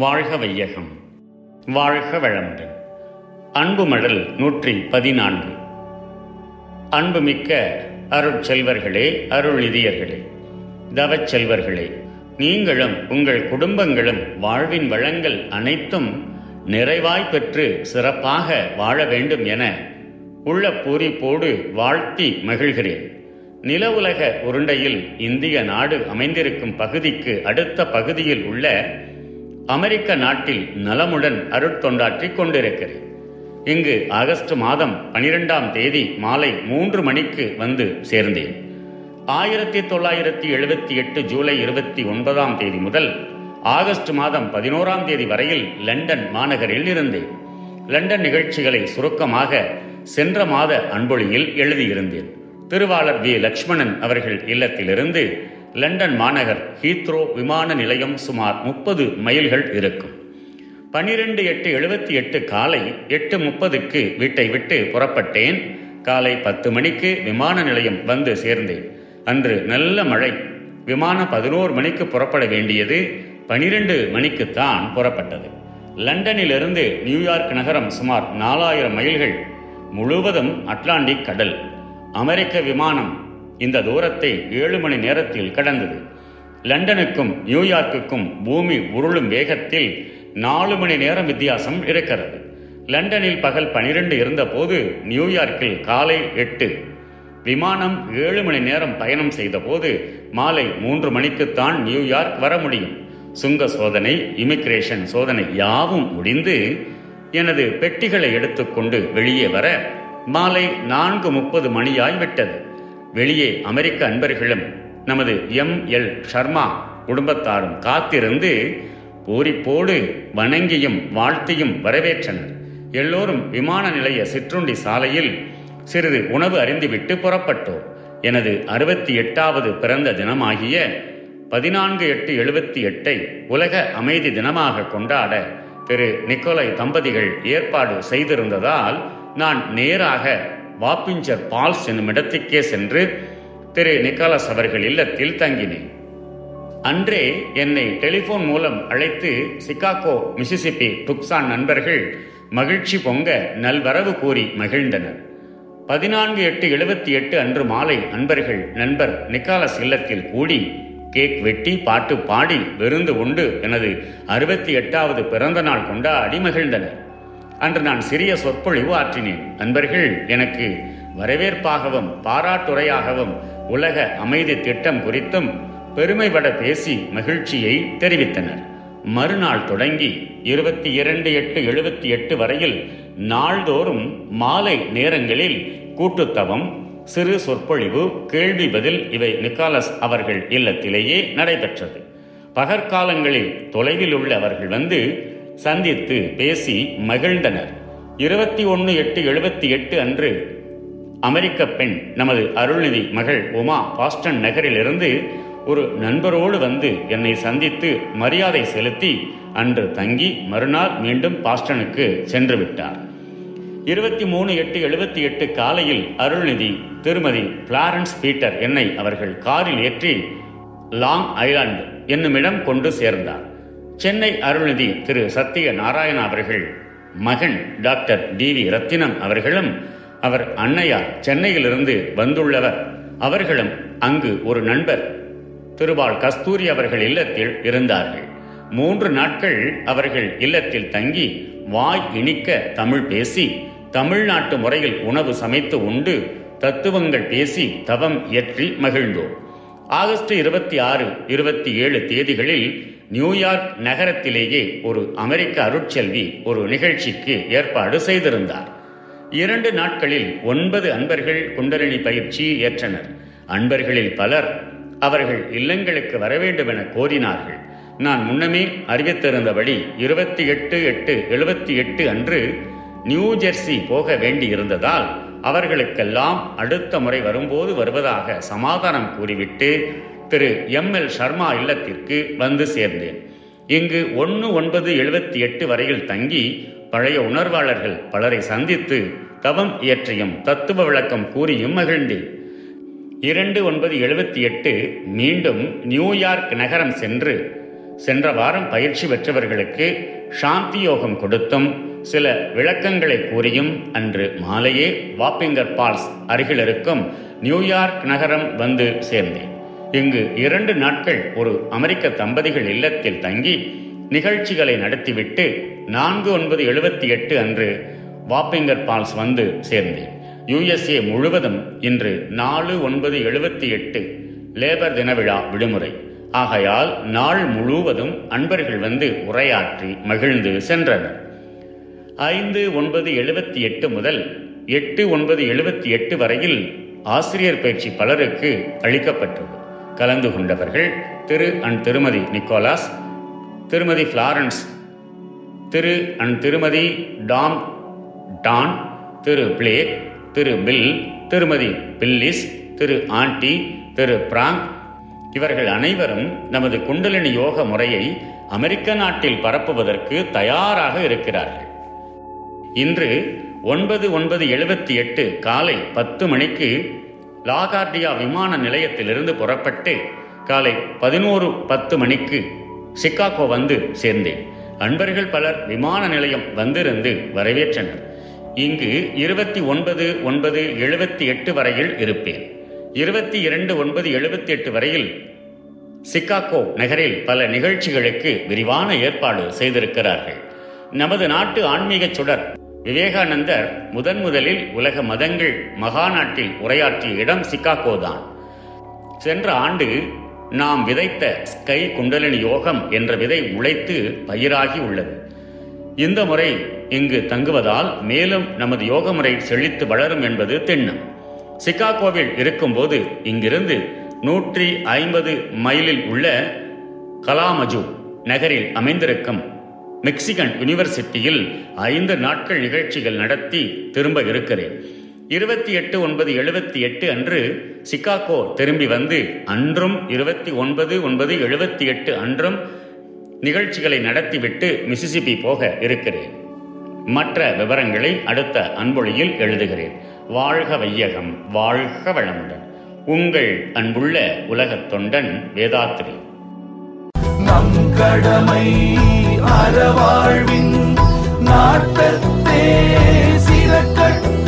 வாழ்க வையகம். வாழ்க வளமுடன். அன்பு மடல் நூற்றி பதினான்கு. அன்புமிக்க அருள் செல்வர்களே அருள் அருள்நிதியர்களே தவச் செல்வர்களே நீங்களும் உங்கள் குடும்பங்களும் வாழ்வின் வளங்கள் அனைத்தும் நிறைவாய் பெற்று சிறப்பாக வாழ வேண்டும் என உள்ள பூரிப்போடு வாழ்த்தி மகிழ்கிறேன். நில உலக உருண்டையில் இந்திய நாடு அமைந்திருக்கும் பகுதிக்கு அடுத்த பகுதியில் உள்ள அமெரிக்க நாட்டில் நலமுடன் அருட்தொண்டாற்றிக் கொண்டிருக்கிறேன். இங்கு ஆகஸ்ட் மாதம் பனிரெண்டாம் தேதி மாலை மூன்று மணிக்கு வந்து சேர்ந்தேன். ஆயிரத்தி தொள்ளாயிரத்தி எழுபத்தி எட்டு ஜூலை இருபத்தி ஒன்பதாம் தேதி முதல் ஆகஸ்ட் மாதம் பதினோராம் தேதி வரையில் லண்டன் மாநகரில் இருந்தேன். லண்டன் நிகழ்ச்சிகளை சுருக்கமாக சென்ற மாத அன்பொழியில் எழுதியிருந்தேன். திருவாளர் வி. லக்ஷ்மணன் அவர்கள் இல்லத்திலிருந்து லண்டன் மாநகர் ஹீத்ரோ விமான நிலையம் சுமார் முப்பது மைல்கள் இருக்கும். பனிரெண்டு எட்டு எழுபத்தி எட்டு காலை எட்டு முப்பதுக்கு வீட்டை விட்டு புறப்பட்டேன். காலை பத்து மணிக்கு விமான நிலையம் வந்து சேர்ந்தேன். அன்று நல்ல மழை. விமானம் பதினோரு மணிக்கு புறப்பட வேண்டியது பனிரெண்டு மணிக்குத்தான் புறப்பட்டது. லண்டனிலிருந்து நியூயார்க் நகரம் சுமார் நாலாயிரம் மைல்கள் முழுவதும் அட்லாண்டிக் கடல். அமெரிக்க விமானம் இந்த தூரத்தை ஏழு மணி நேரத்தில் கடந்தது. லண்டனுக்கும் நியூயார்க்குக்கும் பூமி உருளும் வேகத்தில் நாலு மணி நேரம் வித்தியாசம் இருக்கிறது. லண்டனில் பகல் பனிரெண்டு இருந்தபோது நியூயார்க்கில் காலை எட்டு. விமானம் ஏழு மணி நேரம் பயணம் செய்தபோது மாலை மூன்று மணிக்குத்தான் நியூயார்க் வர முடியும். சுங்க சோதனை இமிக்ரேஷன் சோதனை யாவும் முடிந்து எனது பெட்டிகளை எடுத்துக்கொண்டு வெளியே வர மாலை நான்கு முப்பது மணியாய் விட்டது. வெளியே அமெரிக்க அன்பர்களும் நமது எம். எல். ஷர்மா குடும்பத்தாரும் காத்திருந்து பூரிப்போடு வணங்கியும் வாழ்த்தியும் வரவேற்றனர். எல்லோரும் விமான நிலைய சிற்றுண்டி சாலையில் சிறிது உணவு அறிந்துவிட்டு புறப்பட்டோம். எனது அறுபத்தி எட்டாவது பிறந்த தினமாகிய பதினான்கு எட்டு எழுபத்தி எட்டை உலக அமைதி தினமாக கொண்டாட திரு. நிக்கோலை தம்பதிகள் ஏற்பாடு செய்திருந்ததால் நான் நேராக வாப்பிஞ்சர் பால்ஸ் என்னும் இடத்துக்கே சென்று திரு நிக்காலஸ் அவர்கள் இல்லத்தில் தங்கினேன். அன்றே என்னை டெலிபோன் மூலம் அழைத்து சிகாகோ மிசிசிப்பி டுக்சான் நண்பர்கள் மகிழ்ச்சி பொங்க நல்வரவு கூறி மகிழ்ந்தனர். பதினான்கு எட்டு எழுபத்தி எட்டு அன்று மாலை நண்பர்கள் நண்பர் நிக்காலஸ் இல்லத்தில் கூடி கேக் வெட்டி பாட்டு பாடி விருந்து உண்டு எனது அறுபத்தி எட்டாவது பிறந்த நாள் கொண்டாடி மகிழ்ந்தனர். அன்று நான் சிறிய சொற்பொழிவு ஆற்றினேன். நண்பர்கள் எனக்கு வரவேற்பாகவும் பாராட்டுரையாகவும் உலக அமைதி திட்டம் குறித்தும் பெருமைபட பேசி மகிழ்ச்சியை தெரிவித்தனர். மறுநாள் தொடங்கி இருபத்தி இரண்டு எட்டு எழுபத்தி எட்டு வரையில் நாள்தோறும் மாலை நேரங்களில் கூட்டுத்தவம் சிறு சொற்பொழிவு கேள்வி பதில் இவை நிக்காலஸ் அவர்கள் இல்லத்திலேயே நடைபெற்றது. பகற்காலங்களில் தொலைவில் உள்ள அவர்கள் வந்து சந்தித்து பேசி மகிழ்ந்தனர். இருபத்தி ஒன்று எட்டு எழுபத்தி எட்டு அன்று அமெரிக்க பெண் நமது அருள்நிதி மகள் உமா பாஸ்டன் நகரிலிருந்து ஒரு நண்பரோடு வந்து என்னை சந்தித்து மரியாதை செலுத்தி அன்று தங்கி மறுநாள் மீண்டும் பாஸ்டனுக்கு சென்று விட்டார். இருபத்தி மூணு எட்டு எழுபத்தி எட்டு காலையில் அருள்நிதி திருமதி பிளாரன்ஸ் பீட்டர் என்னை அவர்கள் காரில் ஏற்றி லாங் ஐலாந்து என்னுமிடம் கொண்டு சேர்ந்தார். சென்னை அருள்நிதி திரு சத்திய நாராயண அவர்கள் மகன் டாக்டர் டி வி ரத்தினம் அவர்களும் அவர் அன்னையார் சென்னையிலிருந்து வந்துள்ளவர். அவர்களும் அங்கு ஒரு நண்பர். திருபால் கஸ்தூரி அவர்கள் இல்லத்தில் இருந்தார்கள். மூன்று நாட்கள் அவர்கள் இல்லத்தில் தங்கி வாய் இனிக்க தமிழ் பேசி தமிழ்நாட்டு முறையில் உணவு சமைத்து உண்டு தத்துவங்கள் பேசி தவம் இயற்றி மகிழ்ந்தோம். ஆகஸ்ட் இருபத்தி ஆறு இருபத்தி ஏழு தேதிகளில் நியூயார்க் நகரத்திலேயே ஒரு அமெரிக்க அருட்செல்வி ஒரு நிகழ்ச்சிக்கு ஏற்பாடு செய்திருந்தார். இரண்டு நாட்களில் ஒன்பது அன்பர்கள் குண்டலினி பயிற்சி ஏற்றனர். அன்பர்களில் பலர் அவர்கள் இல்லங்களுக்கு வர வேண்டும் என கோரினார்கள். நான் முன்னமே அறிவித்திருந்தபடி இருபத்தி எட்டு எட்டு எழுபத்தி எட்டு அன்று நியூ ஜெர்சி போக வேண்டியிருந்ததால் அவர்களுக்கெல்லாம் அடுத்த முறை வரும்போது வருவதாக சமாதானம் கூறிவிட்டு திரு எம் எல் சர்மா இல்லத்திற்கு வந்து சேர்ந்தேன். இங்கு ஒன்று ஒன்பது எழுபத்தி எட்டு வரையில் தங்கி பழைய உணர்வாளர்கள் பலரை சந்தித்து தவம் இயற்றியும் தத்துவ விளக்கம் கூறியும் மகிழ்ந்தேன். இரண்டு ஒன்பது எழுபத்தி எட்டு மீண்டும் நியூயார்க் நகரம் சென்று சென்ற வாரம் பயிற்சி பெற்றவர்களுக்கு சாந்தி யோகம் கொடுத்தும் சில விளக்கங்களை கூறியும் அன்று மாலையே வாப்பிங்கர் பால்ஸ் அருகில் இருக்கும் நியூயார்க் நகரம் வந்து சேர்ந்தேன். இங்கு இரண்டு நாட்கள் ஒரு அமெரிக்க தம்பதிகள் இல்லத்தில் தங்கி நிகழ்ச்சிகளை நடத்திவிட்டு நான்கு ஒன்பது எழுபத்தி எட்டு அன்று வாப்பிங்கர் பால்ஸ் வந்து சேர்ந்தேன். யுஎஸ்ஏ முழுவதும் இன்று நாலு ஒன்பது எழுபத்தி எட்டு லேபர் தின விழா விடுமுறை. ஆகையால் நாள் முழுவதும் அன்பர்கள் வந்து உரையாற்றி மகிழ்ந்து சென்றனர். ஐந்து ஒன்பது எழுபத்தி எட்டு முதல் எட்டு ஒன்பது எழுபத்தி எட்டு வரையில் ஆசிரியர் பயிற்சி பலருக்கு அளிக்கப்பட்டது. கலந்து கொண்டவர்கள் திரு அண்ட் திருமதி நிக்கோலாஸ் திருமதி ஃப்ளாரன்ஸ் திரு அண்ட் திருமதி டாம் டான் திரு பிளேக் திரு பில் திருமதி பில்லிஸ் திரு ஆண்டி திரு பிராங்க் இவர்கள் அனைவரும் நமது குண்டலினி யோக முறையை அமெரிக்க நாட்டில் பரப்புவதற்கு தயாராக இருக்கிறார்கள். இன்று ஒன்பது ஒன்பது எழுபத்தி எட்டு காலை பத்து மணிக்கு லாகார்டியா விமான நிலையத்திலிருந்து புறப்பட்டு காலை பதினோரு பத்து மணிக்கு சிக்காகோ வந்து சேர்ந்தேன். அன்பர்கள் பலர் விமான நிலையம் வந்திருந்து வரவேற்றனர். இங்கு இருபத்தி ஒன்பது ஒன்பது எழுபத்தி எட்டு வரையில் இருப்பேன். இருபத்தி இரண்டு ஒன்பது எழுபத்தி எட்டு வரையில் சிக்காகோ நகரில் பல நிகழ்ச்சிகளுக்கு விரிவான ஏற்பாடு செய்திருக்கிறார்கள். நமது நாட்டு ஆன்மீக சுடர் விவேகானந்தர் முதன் முதலில் உலக மதங்கள் மகாநாட்டில் உரையாற்றிய இடம் சிக்காகோ தான். சென்ற ஆண்டு நாம் விதைத்த ஸ்கை குண்டலினி யோகம் என்ற விதை உழைத்து பயிராகி உள்ளது. இந்த முறை இங்கு தங்குவதால் மேலும் நமது யோக முறை செழித்து வளரும் என்பது திண்ணம். சிக்காகோவில் இருக்கும்போது இங்கிருந்து நூற்றி ஐம்பது மைலில் உள்ள கலாமஜு நகரில் அமைந்திருக்கும் மெக்சிகன் யூனிவர்சிட்டியில் ஐந்து நாட்கள் நிகழ்ச்சிகள் நடத்தி திரும்ப இருக்கிறேன். இருபத்தி எட்டு ஒன்பது எழுபத்தி எட்டு அன்று சிகாகோ திரும்பி வந்து அன்றும் இருபத்தி ஒன்பது ஒன்பது எழுபத்தி எட்டு அன்றும் நிகழ்ச்சிகளை நடத்திவிட்டு மிசிசிபி போக இருக்கிறேன். மற்ற விவரங்களை அடுத்த அன்பொழியில் எழுதுகிறேன். வாழ்க வையகம் வாழ்க வளமுடன். உங்கள் அன்புள்ள உலகத் தொண்டன் வேதாத்ரி. நம் கடமை அறவாழ்வின் நாட்டத்தே சிறக்கட்டும்